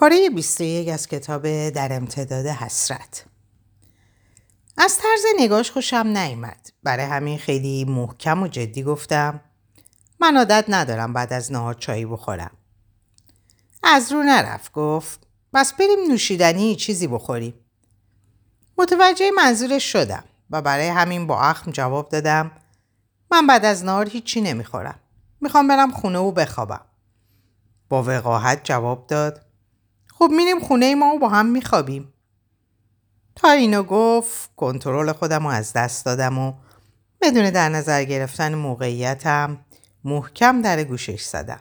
پاره 21 از کتاب در امتداد حسرت. از طرز نگاش خوشم نیامد برای همین خیلی محکم و جدی گفتم من عادت ندارم بعد از نهار چایی بخورم. از رو نرفت گفت بس بریم نوشیدنی چیزی بخوریم. متوجه منظورش شدم و برای همین با اخم جواب دادم من بعد از نهار هیچی نمی‌خورم. می‌خوام برم خونه و بخوابم. با وقاحت جواب داد خب میریم خونه ما و با هم میخوابیم. تا اینو گفت کنترل خودم رو از دست دادم و بدون در نظر گرفتن موقعیتم محکم در گوشش زدم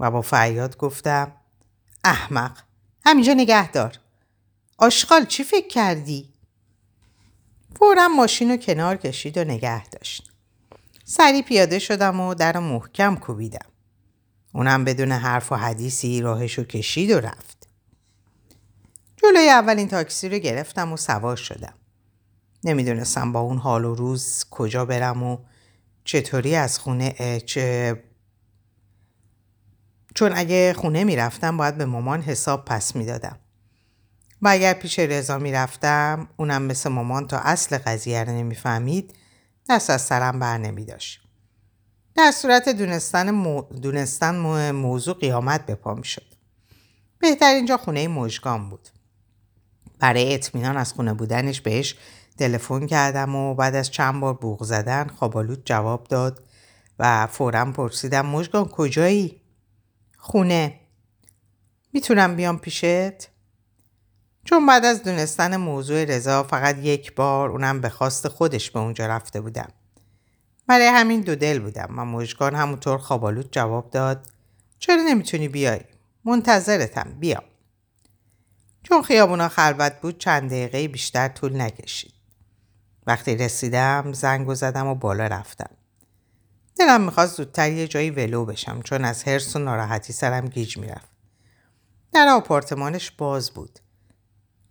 و با فریاد گفتم احمق همینجا نگه دار. آشغال چی فکر کردی؟ فورا ماشین رو کنار کشید و نگه داشت. سری پیاده شدم و در محکم کوبیدم. اونم بدون حرف و حدیثی راهشو کشید و رفت. جلوی اولین تاکسی رو گرفتم و سوار شدم نمی‌دونستم با اون حال و روز کجا برم و چطوری از خونه چه چون اگه خونه می‌رفتم باید به مامان حساب پس می‌دادم و اگر پیش رضا می‌رفتم اونم مثل مامان تا اصل قضیه رو نمی‌فهمید دست از سرم بر نمی داشت. در صورت دونستن, مو... دونستن موضوع قیامت به پا می شد. بهتر اینجا خونه مژگان بود. برای اطمینان از خونه بودنش بهش تلفن کردم و بعد از چند بار بوغ زدن خوابالود جواب داد و فورا پرسیدم مژگان کجایی؟ خونه می‌تونم بیام پیشت؟ چون بعد از دونستن موضوع رضا فقط یک بار اونم به خواست خودش به اونجا رفته بودم. برای همین دو دل بودم و مژگان همونطور خوابالود جواب داد چرا نمی‌تونی بیای؟ منتظرتم بیا. چون خیابونا خلوت بود چند دقیقه بیشتر طول نکشید. وقتی رسیدم زنگ و زدم و بالا رفتم. دلم می‌خواست زودتر یه جایی ولو بشم چون از حرس و ناراحتی سرم گیج می‌رفت. در آپارتمانش باز بود.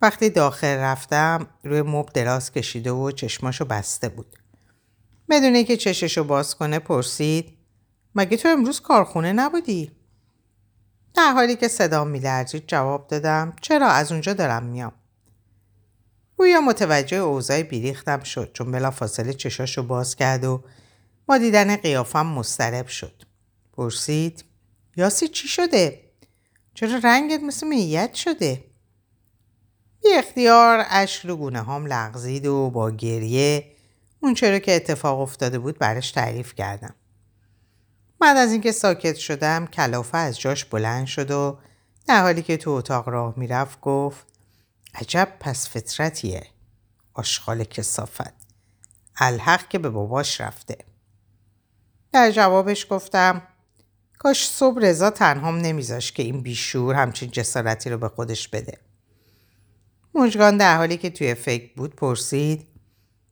وقتی داخل رفتم روی مب دراز کشیده و چشماشو بسته بود. بدون که چششو باز کنه پرسید مگه تو امروز کارخونه نبودی؟ در حالی که صدا میلرزید جواب دادم چرا از اونجا دارم میام؟ گویا متوجه اوضاع بیریختم شد چون بلا فاصله چشاشو باز کرد و با دیدن قیافم مسترب شد. پرسید یاسی چی شده؟ چرا رنگت مثل میت شده؟ بی اختیار اشک رو گونه هم لغزید و با گریه اون چرا که اتفاق افتاده بود برش تعریف کردم. بعد از اینکه ساکت شدم کلافه از جاش بلند شد و در حالی که تو اتاق راه می‌رفت گفت عجب پس فطرتیه آشغال کسافت الحق که به باباش رفته در جوابش گفتم کاش صبح رضا تنهام نمیذاش که این بیشور همچین جسارتی رو به خودش بده مجگان در حالی که توی فکر بود پرسید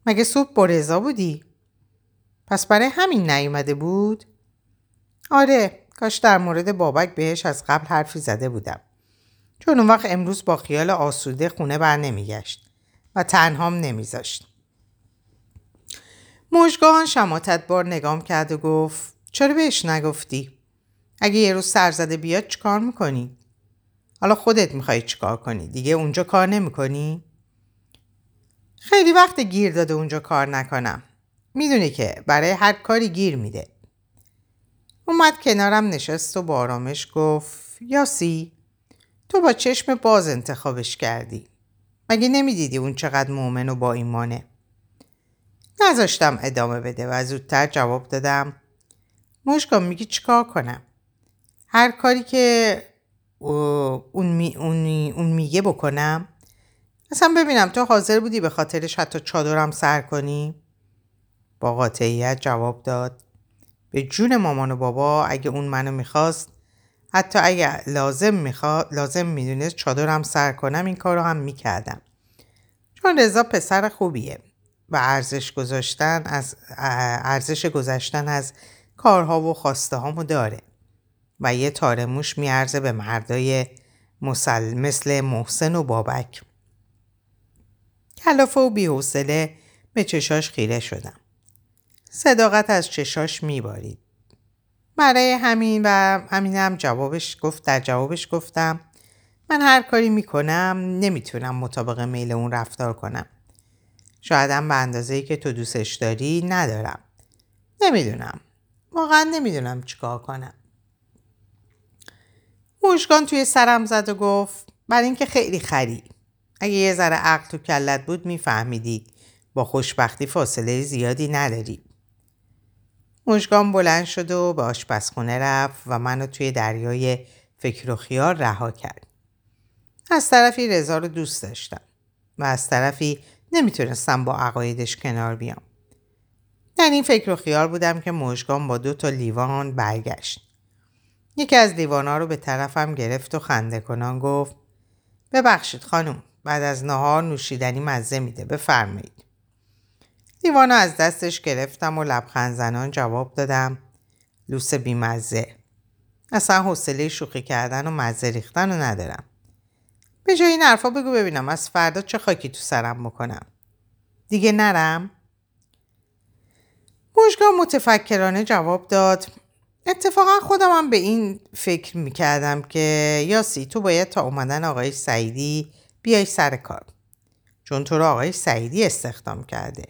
مگه صبح با رضا بودی؟ پس برای همین نیومده بود؟ آره کاش در مورد بابک بهش از قبل حرفی زده بودم. چون اون وقت امروز با خیال آسوده خونه بر نمیگشت و تنهام نمیذاشت. مژگان شماتت بار نگام کرد و گفت چرا بهش نگفتی؟ اگه یه روز سرزده بیاد چیکار می‌کنی؟ حالا خودت می‌خوای چیکار کنی؟ دیگه اونجا کار نمی‌کنی؟ خیلی وقت گیر داده اونجا کار نکنم. می‌دونی که برای هر کاری گیر میده. اومد کنارم نشست و با آرامش گفت یاسی تو با چشم باز انتخابش کردی. مگه نمی‌دیدی اون چقدر مؤمن و با ایمانه؟ نذاشتم ادامه بده و زودتر جواب دادم مشکا میگی چیکار کنم؟ هر کاری که اون, می، اون, میگه بکنم؟ اصلا ببینم تو حاضر بودی به خاطرش حتی چادرم سر کنی؟ با قاطعیت جواب داد به جون مامان و بابا اگه اون منو می‌خواست حتی اگه لازم می‌خواد لازم می‌دونست چادرم سر کنم این کارو هم می‌کردم. چون رضا پسر خوبیه و ارزش گذاشتن از ارزش گذشتن از کارها و خواسته هامو داره و یه تارموش میارزه به مردای مسل مثل محسن و بابک. کلافه و بیحوصله به چشاش خیره شدم. صداقت از چشاش میبارید برای همین و همینم جوابش گفت در جوابش گفتم من هر کاری می‌کنم نمی‌تونم مطابق میل اون رفتار کنم. شایدم به اندازه ای که تو دوستش داری ندارم. نمی‌دونم. واقعا نمی‌دونم چیکار کنم. مشگان توی سرم زد و گفت بر اینکه خیلی خری. اگه یه ذره عقل تو کلت بود میفهمیدی با خوشبختی فاصله زیادی نداری. مشگان بلند شد و به آشپزخونه رفت و منو توی دریای فکر و خیال رها کرد. از طرفی رضا رو دوست داشتم و از طرفی نمی‌تونستم با عقایدش کنار بیام. در این فکر و خیال بودم که مشگان با دو تا لیوان برگشت. یکی از لیوانا رو به طرفم گرفت و خنده کنان گفت ببخشید خانم بعد از نهار نوشیدنی مزه میده بفرمایید. لیوانا از دستش گرفتم و لبخند زنان جواب دادم لوس بیمزه. اصلا حوصله شوخی کردن و مزه ریختن رو ندارم. به جای این حرفا بگو ببینم از فردا چه خاکی تو سرم بکنم. دیگه نرم؟ مشگاه متفکرانه جواب داد اتفاقا خودم هم به این فکر می‌کردم که یاسی تو باید تا اومدن آقای سعیدی بیای سر کار. چون تو رو آقای سعیدی استخدام کرده.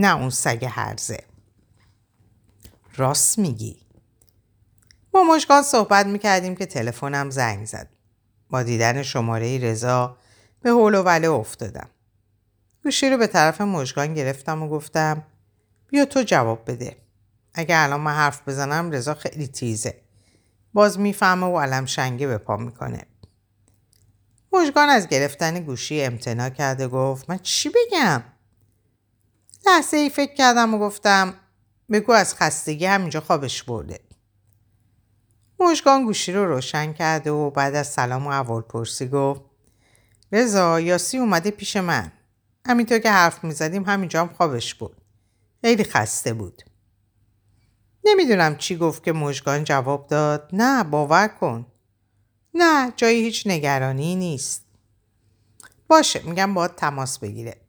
نه اون سگ هرزه. راست میگی. با مشگان صحبت می‌کردیم که تلفنم زنگ زد. با دیدن شماره رضا به حول و وله افتادم. گوشی رو به طرف مژگان گرفتم و گفتم بیا تو جواب بده. اگه الان من حرف بزنم رضا خیلی تیزه. باز می‌فهمه و علم شنگه به پا می‌کنه. مژگان از گرفتن گوشی امتنا کرده گفت من چی بگم؟ لحظه ای فکر کردم و گفتم بگو از خستگی همینجا خوابش برده. مشگان گوشی رو روشن کرده و بعد از سلام و اول پرسی گفت رضا یاسی اومده پیش من. همینطور که حرف می‌زدیم همینجا هم خوابش بود خیلی خسته بود. نمی‌دونم چی گفت که مشگان جواب داد. نه باور کن. نه جایی هیچ نگرانی نیست. باشه میگم باید تماس بگیره.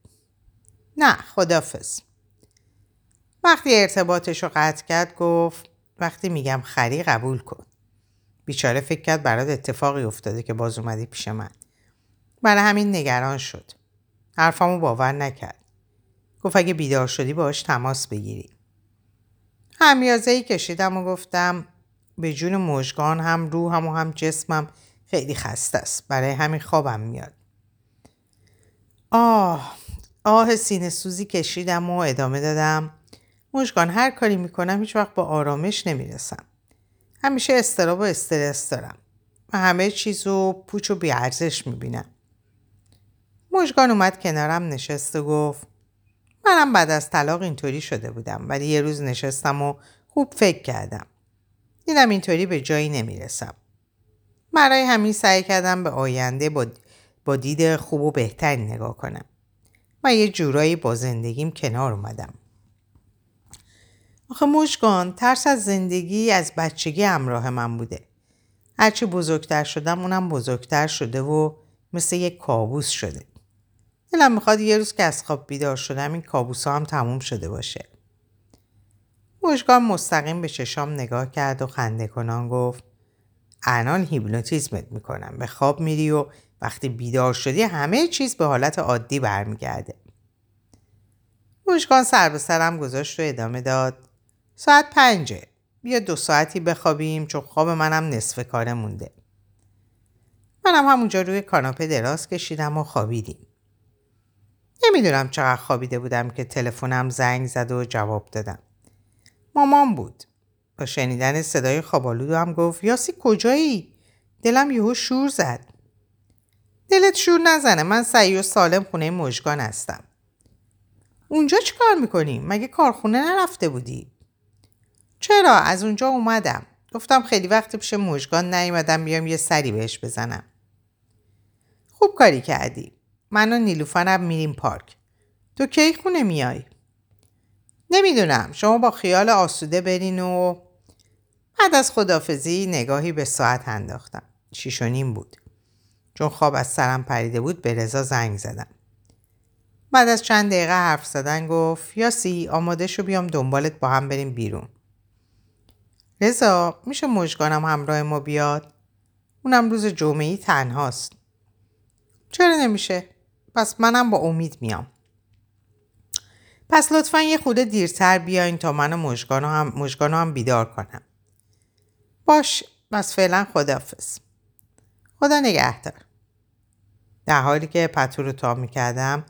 نه خدافز وقتی ارتباطش رو قطع کرد گفت وقتی میگم خری قبول کن. بیچاره فکر کرد برات اتفاقی افتاده که باز اومدی پیش من. برای همین نگران شد. حرفمو باور نکرد. گفت اگه بیدار شدی باش تماس بگیری. همیازه ای کشیدم و گفتم به جون مژگان هم روحم و هم جسمم خیلی خسته است. برای همین خوابم میاد. آه آه سینه سوزی کشیدم و ادامه دادم مژگان هر کاری می‌کنم هیچ وقت با آرامش نمی‌رسم همیشه استراب و استرس دارم و همه چیز رو پوچ و بیارزش می‌بینم. مژگان اومد کنارم نشست و گفت منم بعد از طلاق اینطوری شده بودم ولی یه روز نشستم و خوب فکر کردم. دیدم اینطوری به جایی نمی‌رسم. برای همین سعی کردم به آینده با دید خوب و بهتری نگاه کنم و یه جورایی با زندگیم کنار اومدم. آخه مشگان ترس از زندگی از بچگی همراه من بوده. هرچی بزرگتر شدم اونم بزرگتر شده و مثل یک کابوس شده. دلم می‌خواد یه روز که از خواب بیدار شدم این کابوس هم تموم شده باشه. مشگان مستقیم به چشام نگاه کرد و خنده کنان گفت الان هیپنوتیزمت می‌کنم به خواب میری و وقتی بیدار شدی همه چیز به حالت عادی برمیگرده. مشگان سر به سرم گذاشت و ادامه داد ساعت پنجه. بیا دو ساعتی بخوابیم چون خواب منم نصف کاره مونده. منم همونجا روی کاناپه دراز کشیدم و خوابیدیم. نمی‌دونم چقدر خوابیده بودم که تلفنم زنگ زد و جواب دادم. مامان بود. با شنیدن صدای خوابالودو هم گفت یاسی کجایی؟ دلم یهو شور زد. دلت شور نزنه. من سعی و سالم خونه مژگان هستم. اونجا چی کار می‌کنیم؟ مگه کارخونه نرفته بودی؟ چرا؟ از اونجا اومدم. گفتم خیلی وقت پیش مژگان نیومدم بیام یه سری بهش بزنم. خوب کاری کردی. من و نیلوفرم میریم پارک. تو کی خونه میای؟ نمی‌دونم. شما با خیال آسوده برین و بعد از خدافزی نگاهی به ساعت انداختم. شیش و نیم بود. چون خواب از سرم پریده بود به رضا زنگ زدم. بعد از چند دقیقه حرف زدن گفت یاسی آماده شو بیام دنبالت با هم بریم بیرون. رضا میشه مژگانم همراه ما بیاد؟ اونم روز جمعه تنهاست. چرا نمیشه؟ پس منم با امید میام. پس لطفا یه خود دیرتر بیاین تا من مشگانو هم, مشگانو هم بیدار کنم. باش بس فعلا خدافز خدا نگهدار. در حالی که پتو رو تا می‌کردم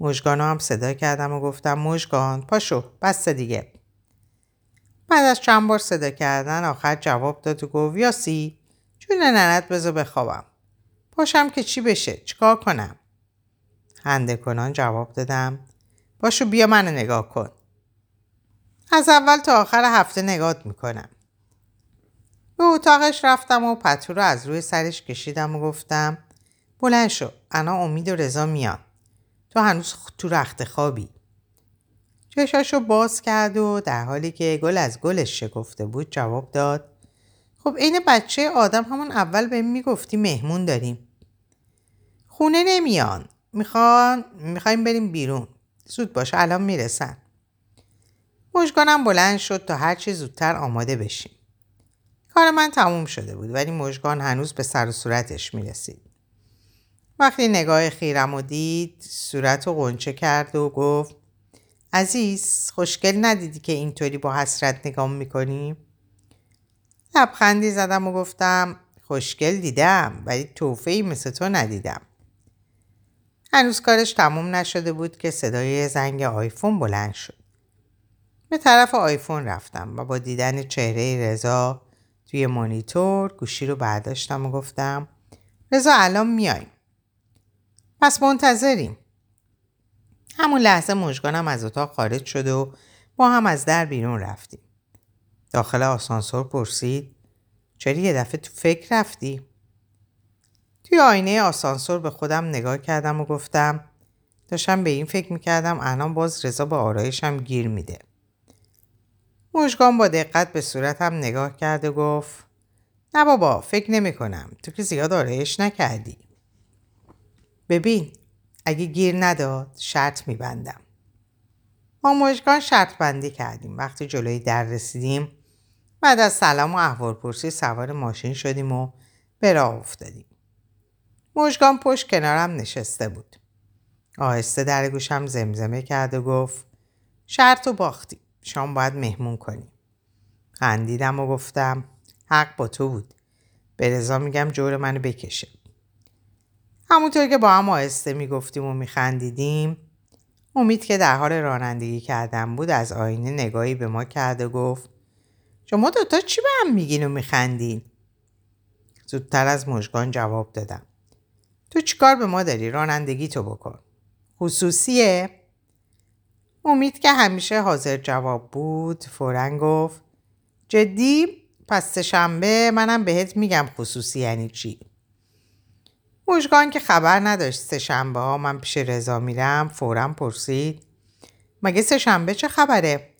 مشگانو هم صدا کردم و گفتم مشگان پاشو بس دیگه. بعد از چند بار صدا کردن آخر جواب داد و گفت یاسی جون ننت بذار بخوابم. پاشم که چی بشه؟ چیکار کنم؟ هنده کنان جواب دادم باشو بیا من نگاه کن. از اول تا آخر هفته نگات می‌کنم. به اتاقش رفتم و پتو رو از روی سرش کشیدم و گفتم بلند شو. انا امید و رضا میان. تو هنوز تو رخت خوابی. چشاشو باز کرد و در حالی که گل از گلش شکفته بود جواب داد. خب عین بچه آدم همون اول به می‌گفتی مهمون داریم. خونه نمیان. می‌خوان می‌خوایم بریم بیرون. زود باشه الان می‌رسن. مژگانم بلند شد تا هرچی زودتر آماده بشیم. کار من تموم شده بود ولی مژگان هنوز به سر و صورتش می‌رسید. وقتی نگاه خیرم و دید صورت و قنچه کرد و گفت عزیز خوشگل ندیدی که اینطوری با حسرت نگاه می‌کنیم؟ لبخندی زدم و گفتم خوشگل دیدم ولی توفهی مثل تو ندیدم. هنوز کارش تموم نشده بود که صدای زنگ آیفون بلند شد. به طرف آیفون رفتم و با دیدن چهره رضا توی مانیتور گوشی رو برداشتم و گفتم رضا الان میایم. پس منتظریم همون لحظه مژگانم از اتاق خارج شد و ما هم از در بیرون رفتیم داخل آسانسور پرسید چرا یه دفعه تو فکر رفتی؟ توی آینه آسانسور به خودم نگاه کردم و گفتم داشتم به این فکر می‌کردم الان باز رضا به آرایشم گیر میده. مژگان با دقت به صورتم نگاه کرد و گفت نه بابا فکر نمی کنم تو که زیاد آرایش نکردی. ببین اگه گیر نداد شرط میبندم. ما مژگان شرط بندی کردیم. وقتی جلوی در رسیدیم بعد از سلام و احوالپرسی سوار ماشین شدیم و به راه افتادیم. مژگان پشت کنارم نشسته بود. آهسته در گوشم زمزمه کرد و گفت شرط و باختی. شام باید مهمون کنی. خندیدم و گفتم حق با تو بود. به رضا میگم جور منو بکشه. همونطور که با هم آهسته می‌گفتیم و میخندیدیم امید که در حال رانندگی کردن بود از آینه نگاهی به ما کرد و گفت شما دوتا چی به هم میگین و میخندین؟ زودتر از مژگان جواب دادم. تو چیکار به ما داری؟ رانندگی تو بکن. خصوصیه؟ امید که همیشه حاضر جواب بود فورا گفت جدی پس شنبه منم بهت میگم خصوصی یعنی چی مژگان که خبر نداشت سه شنبه ها من پیش رضا میرم فورا پرسید مگه سه شنبه چه خبره؟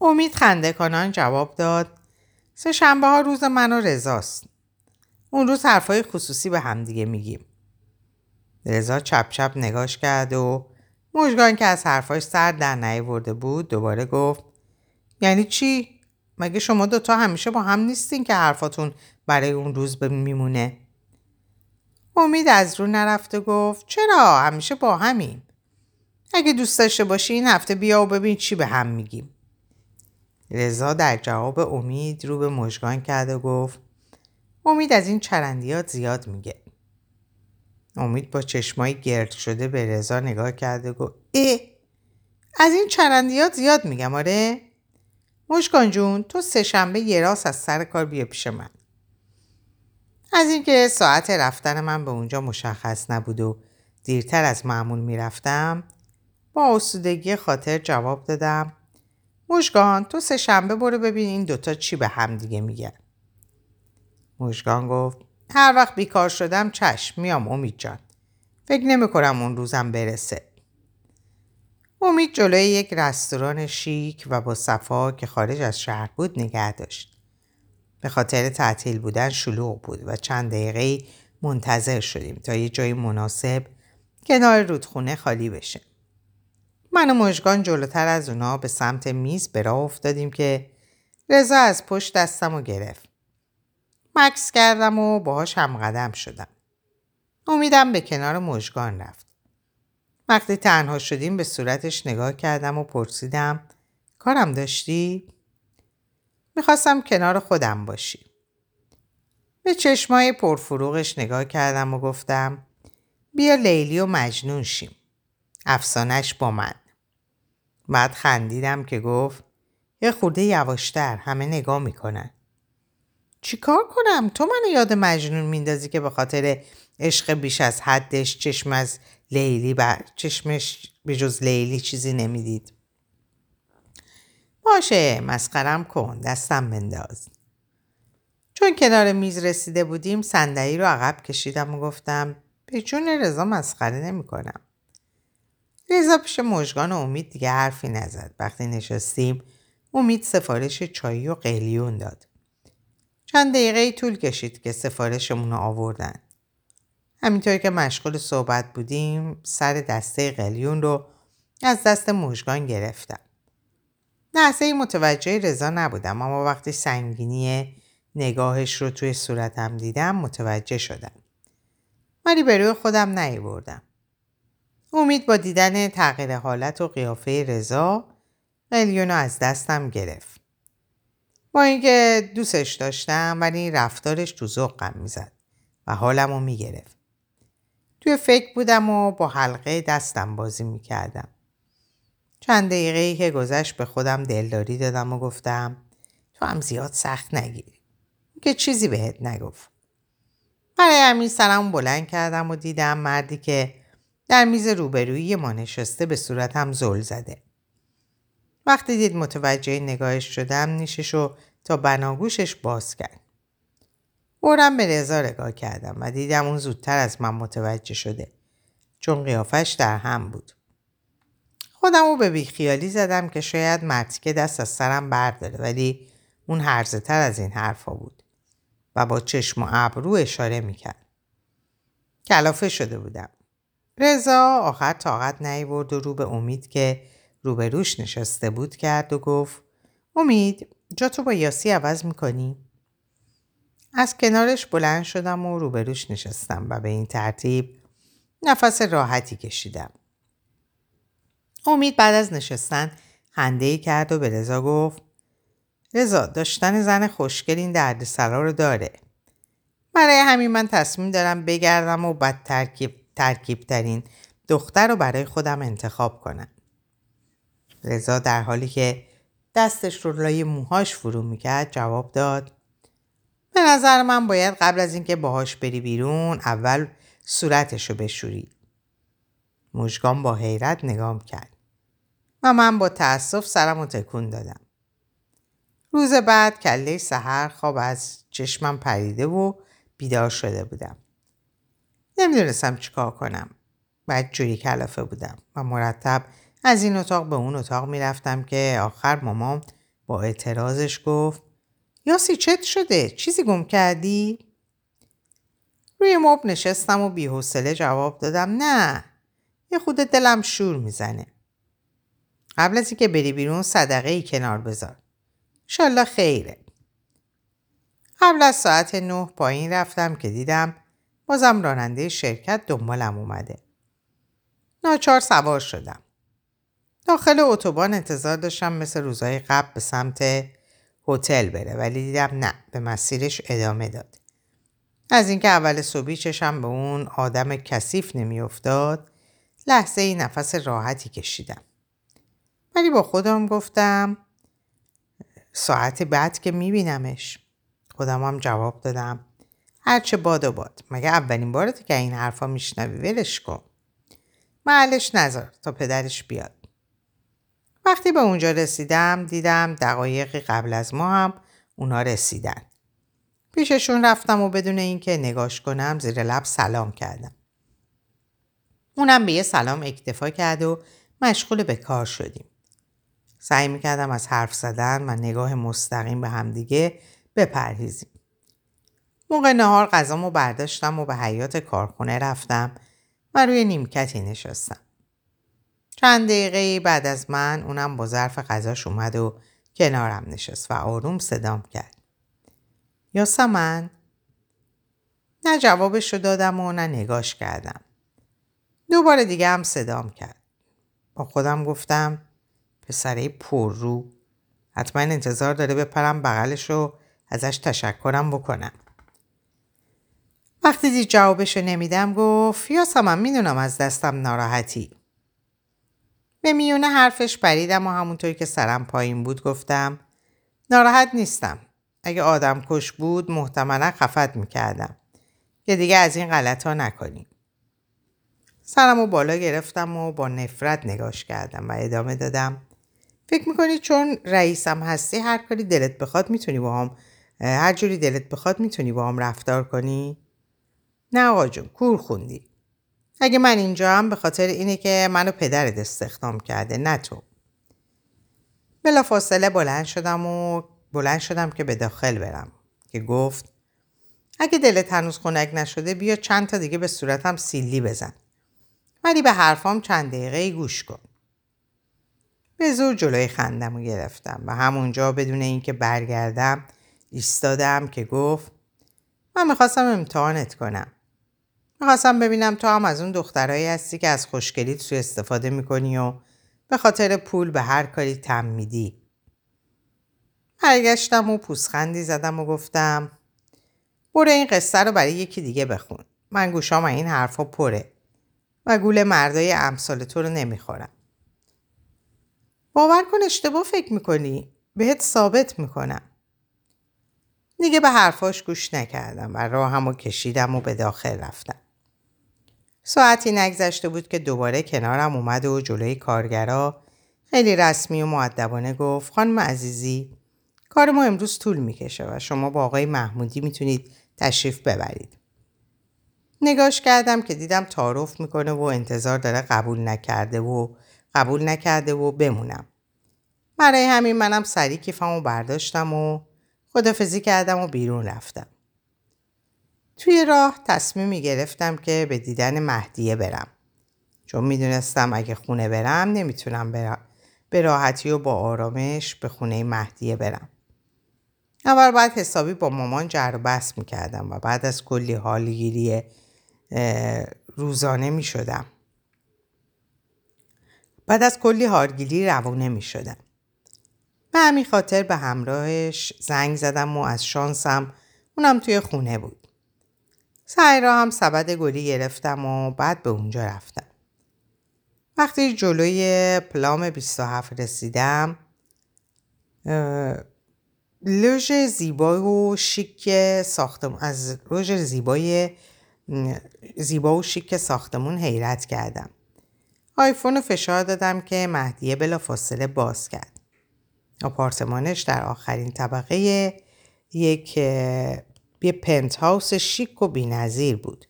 امید خنده کنان جواب داد سه شنبه ها روز من و رضاست. اون روز حرفای خصوصی به همدیگه میگیم. رضا چپ چپ نگاش کرد و مژگان که از حرفاش سر در نیورده بود دوباره گفت یعنی چی؟ مگه شما دوتا همیشه با هم نیستین که حرفاتون برای اون روز میمونه امید از رو نرفته گفت چرا؟ همیشه با همین اگه دوست داشته باشی این هفته بیا و ببین چی به هم میگیم. رضا در جواب امید رو به مژگان کرد و گفت امید از این چرندیات زیاد میگه. امید با چشمایی گرد شده به رضا نگاه کرد و گفت اه از این چرندیات زیاد میگم آره؟ مشکان جون تو سه شنبه یه راست از سر کار بیا پیش من. از اینکه ساعت رفتن من به اونجا مشخص نبود و دیرتر از معمول می‌رفتم با اسودگی خاطر جواب دادم مشگان تو سه شنبه برو ببین این دوتا چی به هم دیگه میگن. مشگان گفت هر وقت بیکار شدم چشم میام امید جان. فکر نمی کنم اون روزم برسه. امید جلوی یک رستوران شیک و با صفا که خارج از شهر بود نگه داشت. به خاطر تعطیل بودن شلوغ بود و چند دقیقه منتظر شدیم تا یه جای مناسب کنار رودخونه خالی بشه من و مژگان جلوتر از اونا به سمت میز به راه افتادیم که رضا از پشت دستم و گرفت مکس کردم و باهاش هم قدم شدم. امیدم به کنار مژگان رفت. وقتی تنها شدیم به صورتش نگاه کردم و پرسیدم کارم داشتی؟ می‌خواستم کنار خودم باشی. به چشمای پرفروغش نگاه کردم و گفتم بیا لیلی و مجنون شیم. افسانش با من. بعد خندیدم که گفت یه خورده یواشتر همه نگاه می‌کنن. چیکار کنم؟ تو منو یاد مجنون میندازی که به خاطر عشق بیش از حدش چشم از لیلی بر چشمش به جز لیلی چیزی نمی‌دید. باشه مسخرم کن دستم بنداز. چون کنار میز رسیده بودیم صندلی رو عقب کشیدم و گفتم به جون رضا مسخره نمی کنم. رضا پیش مژگان امید دیگه حرفی نزد. وقتی نشستیم امید سفارش چایی و قلیون داد. چند دقیقه طول کشید که سفارشمون رو آوردن. همینطور که مشغول صحبت بودیم سر دسته قلیون رو از دست مژگان گرفتم. لحظه متوجه رضا نبودم اما وقتی سنگینی نگاهش رو توی صورتم دیدم متوجه شدم. ولی به روی خودم نیوردم. امید با دیدن تغییر حالت و قیافه رضا قلیون از دستم گرفت. با اینکه دوستش داشتم ولی رفتارش تو ذوقم می‌زد و حالم رو می‌گرفت. توی فکر بودم و با حلقه دستم بازی می‌کردم. چند دقیقه ای که گذشت به خودم دلداری دادم و گفتم تو هم زیاد سخت نگیر. که چیزی بهت نگفت. برای همین سرم بلند کردم و دیدم مردی که در میز روبرویی ما نشسته به صورتم زل زده. وقتی دید متوجه نگاهش شدم نیششو تا بناگوشش باز کرد. بورم به رضا نگاه کردم و دیدم اون زودتر از من متوجه شده چون قیافش در هم بود. خودم رو به بیخیالی زدم که شاید مرتیکه دست از سرم برداره ولی اون هرزه تر از این حرفا بود. و با چشم و ابرو اشاره می‌کرد. کلافه شده بودم. رضا آخر طاقت نیورد و رو به امید که روبروش نشسته بود کرد و گفت امید جا تو با یاسی عوض می‌کنی؟ از کنارش بلند شدم و روبروش نشستم و به این ترتیب نفس راحتی کشیدم. امید بعد از نشستن خنده کرد و به رضا گفت رضا داشتن زن خوشگل این دردسرا رو داره. برای همین من تصمیم دارم بگردم و بد ترکیب, ترکیب ترین دختر رو برای خودم انتخاب کنم. رضا در حالی که دستش رو لای موهاش فرو می‌کرد جواب داد به نظر من باید قبل از اینکه باهاش بری بیرون اول صورتش رو بشوری. مژگان با حیرت نگام کرد. و من با تأسف سرم رو تکون دادم روز بعد کله سحر خواب از چشمم پریده و بیدار شده بودم. نمی‌دونستم چیکار کنم. بعد جوری کلافه بودم و مرتب از این اتاق به اون اتاق می‌رفتم که آخر مامان با اعتراضش گفت یاسی چت شده؟ چیزی گم کردی؟ روی مب نشستم و بیحوصله جواب دادم نه یه خود دلم شور می‌زنه. قبل از اینکه بری بیرون صدقه ای کنار بذار. شالله خیره. قبل از ساعت نه پایین رفتم که دیدم بازم راننده شرکت دنبالم اومده. ناچار سوار شدم. داخل اتوبان انتظار داشتم مثل روزهای قبل به سمت هتل بره ولی دیدم نه به مسیرش ادامه داد. از اینکه اول صبحی چشم به اون آدم کثیف نمیافتاد لحظه ای نفس راحتی کشیدم. ولی با خودم گفتم ساعت بعد که میبینمش. خودم هم جواب دادم هرچه باد و باد. مگه اولین بارته که این حرفا میشنوی؟ ولش کن. محلش نذار تا پدرش بیاد. وقتی به اونجا رسیدم دیدم دقایقی قبل از ما هم اونا رسیدن. پیششون رفتم و بدون اینکه نگاش کنم زیر لب سلام کردم. اونم به یه سلام اکتفا کرد و مشغول به کار شدیم. سعی می‌کردم از حرف زدن و نگاه مستقیم به همدیگه بپرهیزیم. موقع نهار غذامو برداشتم و به حیات کارخونه رفتم و روی نیمکتی نشستم. چند دقیقه بعد از من اونم با ظرف غذاش اومد و کنارم نشست و آروم صدام کرد. یاسمن نه جوابش رو دادم و نه نگاش کردم. دوباره دیگه هم صدام کرد. با خودم گفتم پسره پر رو حتما انتظار داره بپرم بغلش رو ازش تشکرم بکنم. وقتی دید جوابشو نمیدم گفت یاسمم می‌دونم از دستم ناراحتی. به میونه حرفش پریدم و همونطوری که سرم پایین بود گفتم ناراحت نیستم. اگه آدم کش بود محتملا خفت می‌کردم. که دیگه از این غلط ها نکنیم. سرم و بالا گرفتم و با نفرت نگاش کردم و ادامه دادم. فکر می‌کنی چون رئیسم هستی هر کاری دلت بخواد می‌تونی با هم هر جوری دلت بخواد می‌تونی با هم رفتار کنی؟ نه آقا جون کور خوندی. اگه من اینجا هم به خاطر اینه که منو پدرت استخدام کرده نه تو. بلا فاصله بلند شدم و بلند شدم که به داخل برم که گفت اگه دلت هنوز خنک نشده بیا چند تا دیگه به صورتم سیلی بزن. ولی به حرفام چند دقیقه گوش کن. به زور جلوی خندم رو گرفتم و همونجا بدون اینکه برگردم ایستادم که گفت من می‌خواستم امتحانت کنم. می‌خواستم ببینم تو هم از اون دخترهایی هستی که از خوشگلیت سو استفاده می‌کنی و به خاطر پول به هر کاری تم میدی. برگشتم و پوسخندی زدم و گفتم برو این قصه رو برای یکی دیگه بخون. من گوشام این حرفا پره و گول مردای امثال تو رو نمی‌خورم. باور کن اشتباه فکر می‌کنی. بهت ثابت می‌کنم. دیگه به حرفاش گوش نکردم و راهمو کشیدم و به داخل رفتم. ساعتی نگذشته بود که دوباره کنارم اومد و جلوی کارگرا خیلی رسمی و معدبانه گفت خانم عزیزی کار ما امروز طول می‌کشه و شما با آقای محمودی می‌تونید تشریف ببرید. نگاش کردم که دیدم تعارف می‌کنه و انتظار داره قبول نکرده و قبول نکرده و بمونم. برای همین منم سریع کیفمو برداشتم و خدافزی کردم و بیرون رفتم. توی راه تصمیمی گرفتم که به دیدن مهدیه برم. چون می‌دونستم اگه خونه برم نمی‌تونم برم. به راحتی و با آرامش به خونه مهدیه برم. اول بعد حسابی با مامان جر و بس می‌کردم و بعد از کلی حالگیری روزانه می‌شدم. بعد از کلی حالگیری روانه می‌شدم. به همین خاطر به همراهش زنگ زدم و از شانسم اونم توی خونه بود. سعی را هم سبد گلی گرفتم و بعد به اونجا رفتم. وقتی جلوی پلام 27 رسیدم لوژ زیبا و شیک ساختمون از لوژ زیبای زیبا و شیک ساختمون حیرت کردم. آیفون فشار دادم که مهدیه بلا فاصله باز کرد. آپارتمانش در آخرین طبقه یک یه پنت هاوس شیک و بینظیر بود.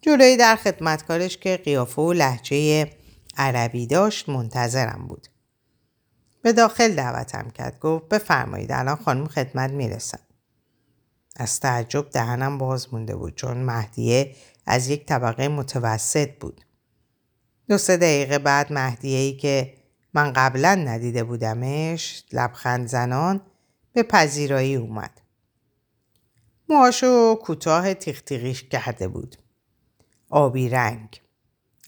جلوی در خدمتکارش که قیافه و لحجه عربی داشت منتظرم بود. به داخل دعوتم کرد گفت بفرمایید الان خانم خدمت می‌رسم. از تعجب دهنم باز مونده بود چون مهدیه از یک طبقه متوسط بود. دو سه دقیقه بعد مهدیه ای که من قبلا ندیده بودمش لبخند زنان به پذیرایی اومد. موهاشو کوتاه تیختیقیش کرده بود. آبی رنگ.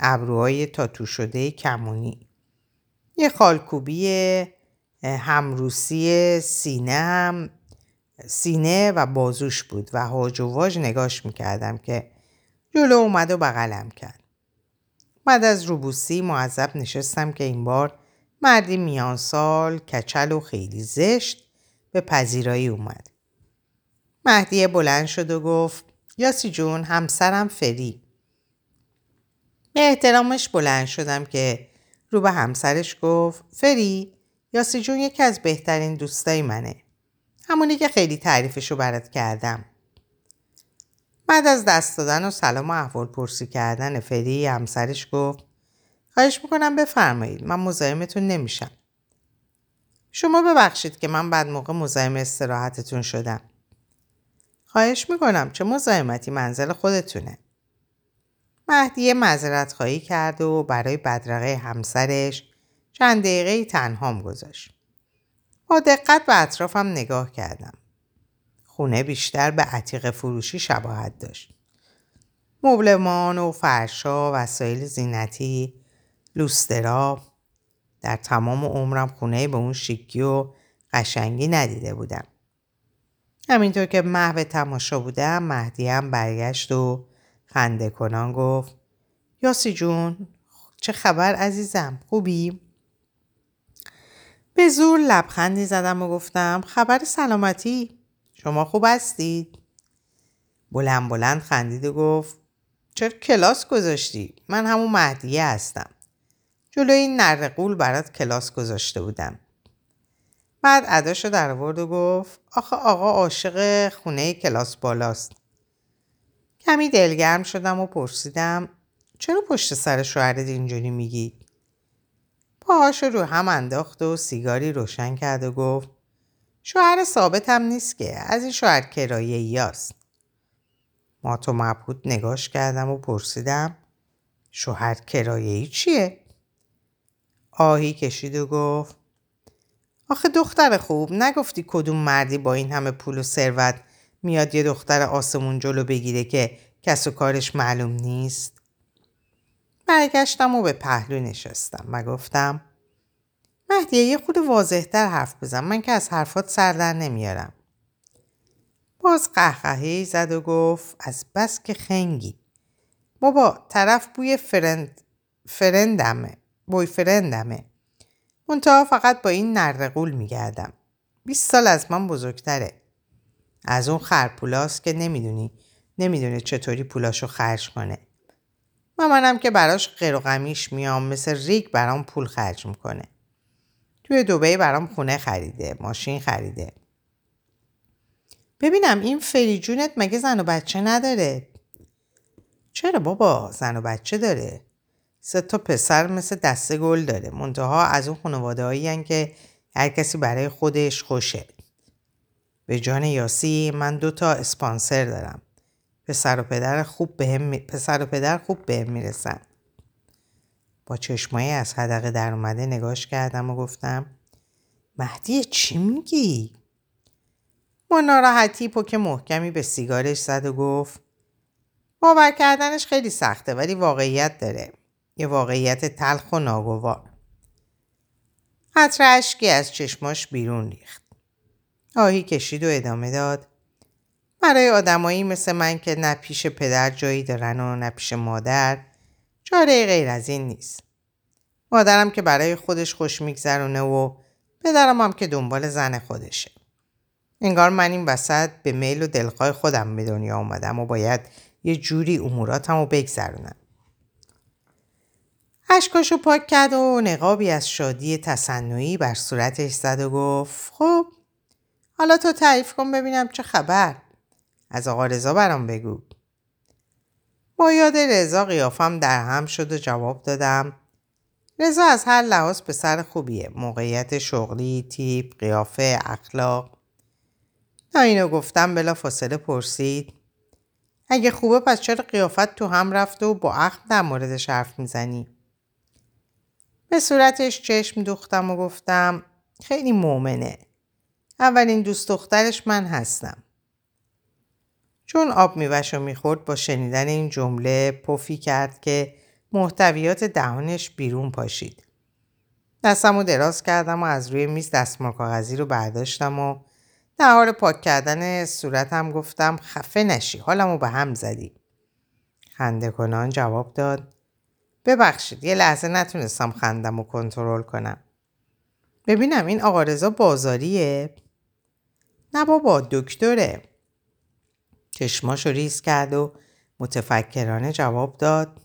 ابروهای تاتو شده کمونی. یه خالکوبی همروسی سینه هم سینه و بازوش بود و هاج و واج نگاش می‌کردم که جلو اومد و بغلم کرد. بعد از روبوسی معذب نشستم که این بار مردی میان سال کچل و خیلی زشت به پذیرایی اومد. مهدیه بلند شد و گفت یاسی جون همسرم فری. به احترامش بلند شدم که رو به همسرش گفت فری یاسی جون یکی از بهترین دوستای منه. همونی که خیلی تعریفشو برات کردم. بعد از دست دادن و سلام و احوال پرسی کردن فری همسرش گفت خواهش می‌کنم بفرمایید من مزاحمتون نمیشم. شما ببخشید که من بعد موقع مزاحم استراحتتون شدم. خواهش می‌کنم چه مزاحمتی منزل خودتونه. مهدیه معذرت خواهی کرد و برای بدرقه همسرش چند دقیقه تنهام گذاشت. با دقت به اطرافم نگاه کردم. خونه بیشتر به عتیق فروشی شباهت داشت. مبلمان و فرشا وسایل زینتی لوسترا در تمام عمرم خونه به اون شیکی و قشنگی ندیده بودم. همینطور که محو تماشا بودم مهدی هم برگشت و خنده کنان گفت یاسی جون چه خبر عزیزم خوبی؟ به زور لبخندی زدم و گفتم خبر سلامتی شما خوب هستید؟ بلند بلند خندید و گفت چرا کلاس گذاشتی؟ من همون مهدیه هستم. جلوی این نرقول برات کلاس گذاشته بودم. بعد عداشو در آورد و گفت آخه آقا عاشق خونه کلاس بالاست. کمی دلگرم شدم و پرسیدم چرا پشت سر شوهرت اینجوری میگی؟ پاهاشو رو هم انداخت و سیگاری روشن کرد و گفت شوهر ثابت هم نیست که از این شوهر کرایه ایاست. ما تو مبهوت نگاش کردم و پرسیدم شوهر کرایه ای چیه؟ آهی کشید و گفت آخه دختر خوب نگفتی کدوم مردی با این همه پول و ثروت میاد یه دختر آسمون جلو بگیره که کس و کارش معلوم نیست؟ برگشتم و به پهلو نشستم و گفتم مهدیه یه خود واضحتر حرف بزن من که از حرفات سر در نمیارم. باز قهقهی زد و گفت از بس که خنگی. بابا طرف بوی فرند فرندمه. بوی فرندمه. منتها فقط با این نرقول میگردم. 20 سال از من بزرگتره. از اون خرپولاست که نمی‌دونی نمی‌دونه چطوری پولاشو خرج کنه. و منم که براش غیر و غمیش میام مثل ریگ برام پول خرج می‌کنه. توی دوبهی برام خونه خریده، ماشین خریده. ببینم این فریجونت مگه زن و بچه نداره؟ چرا بابا زن و بچه داره؟ سه تا پسر مثل دسته گل داره. منتها از اون خانواده هایی که هر کسی برای خودش خوشه. به جان یاسی من دو تا اسپانسر دارم. پسر و پدر خوب به هم پسر و پدر خوب بهم می‌رسن. با چشمایی از حدقه در اومده نگاش کردم و گفتم مهدی چی میگی؟ با ناراحتی پک محکمی به سیگارش زد و گفت باور کردنش خیلی سخته ولی واقعیت داره. یه واقعیت تلخ و ناگوار. حتر اشکی از چشماش بیرون ریخت. آهی کشید و ادامه داد. برای آدمایی مثل من که نه پیش پدر جایی دارن و نه پیش مادر چاره غیر از این نیست. مادرم که برای خودش خوش میگذرونه و پدرم هم که دنبال زن خودشه. انگار من این وسط به میل و دلخواه خودم به دنیا اومدم و باید یه جوری اموراتم رو بگذرونم. اشکاشو پاک کرد و نقابی از شادی تصنعی بر صورتش زد و گفت خب حالا تو تعریف کن ببینم چه خبر از آقا رضا برام بگو با یاد رضا قیافم در هم شد و جواب دادم. رضا از هر لحاظ پسر خوبیه. موقعیت شغلی تیپ قیافه اخلاق. تا اینو گفتم بلا فاصله پرسید. اگه خوبه پس چرا قیافت تو هم رفته و با عقل در موردش حرف می‌زنی؟ به صورتش چشم دوختم و گفتم خیلی مؤمنه. اولین دوست دخترش من هستم. چون آب میوش و می‌خورد با شنیدن این جمله پفی کرد که محتویات دهانش بیرون پاشید. دستم رو دراز کردم و از روی میز دستمال کاغذی رو برداشتم و در حال پاک کردن صورتم گفتم خفه نشی حالمو به هم زدی. خنده کنان جواب داد ببخشید یه لحظه نتونستم خندم و کنترل کنم. ببینم این آقا رضا بازاریه؟ نه بابا دکتره. چشماشو ریز کرد و متفکرانه جواب داد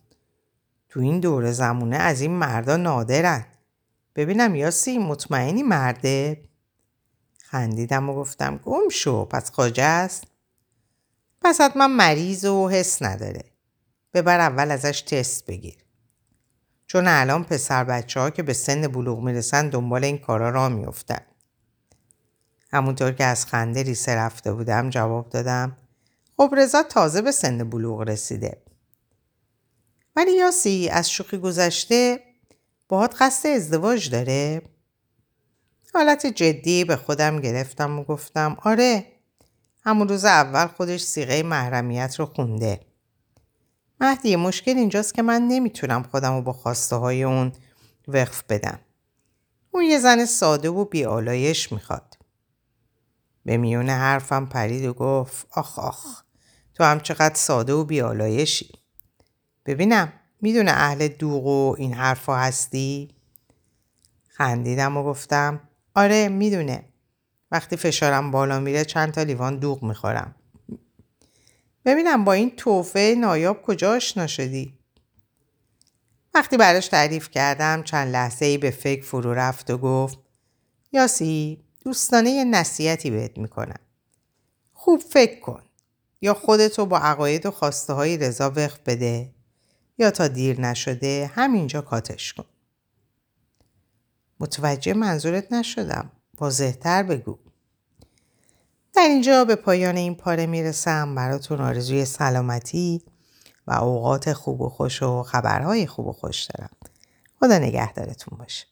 تو این دور زمونه از این مردا نادرن. ببینم یاسی مطمئنی مرده؟ خندیدم و گفتم گم شو پس خاجه است؟ پس حتما مریض و حس نداره. ببر اول ازش تست بگیر. چون الان پسر بچه ها که به سن بلوغ می‌رسن دنبال این کارا را میفتن. همونطور که از خنده ریسه رفته بودم جواب دادم خب رضا تازه به سن بلوغ رسیده. ولی یاسی از شوخی گذشته باهات قصد ازدواج داره؟ حالت جدی به خودم گرفتم و گفتم آره همون روز اول خودش سیغه محرمیت رو خونده. مهدی مشکل اینجاست که من نمی‌تونم خودم رو با خواسته های اون وقف بدم. اون یه زن ساده و بیالایش می‌خواد. به میون حرفم پرید و گفت آخ آخ تو هم چقدر ساده و بیالایشی. ببینم می‌دونه اهل دوغ و این حرفا هستی؟ خندیدم و گفتم آره می‌دونه. وقتی فشارم بالا میره چند تا لیوان دوغ می‌خورم. ببینم با این توفه نایاب کجا آشنا شدی؟ وقتی براش تعریف کردم چند لحظه ای به فکر فرو رفت و گفت یاسی دوستانه یه نصیحتی بهت می‌کنم. خوب فکر کن. یا خودتو با عقاید و خواسته های رضا وقف بده یا تا دیر نشده همینجا کاتش کن. متوجه منظورت نشدم. واضحتر بگو. در اینجا به پایان این پاره می‌رسم براتون آرزوی سلامتی و اوقات خوب و خوش و خبرهای خوب و خوش دارم. خدا نگهدارتون باشه.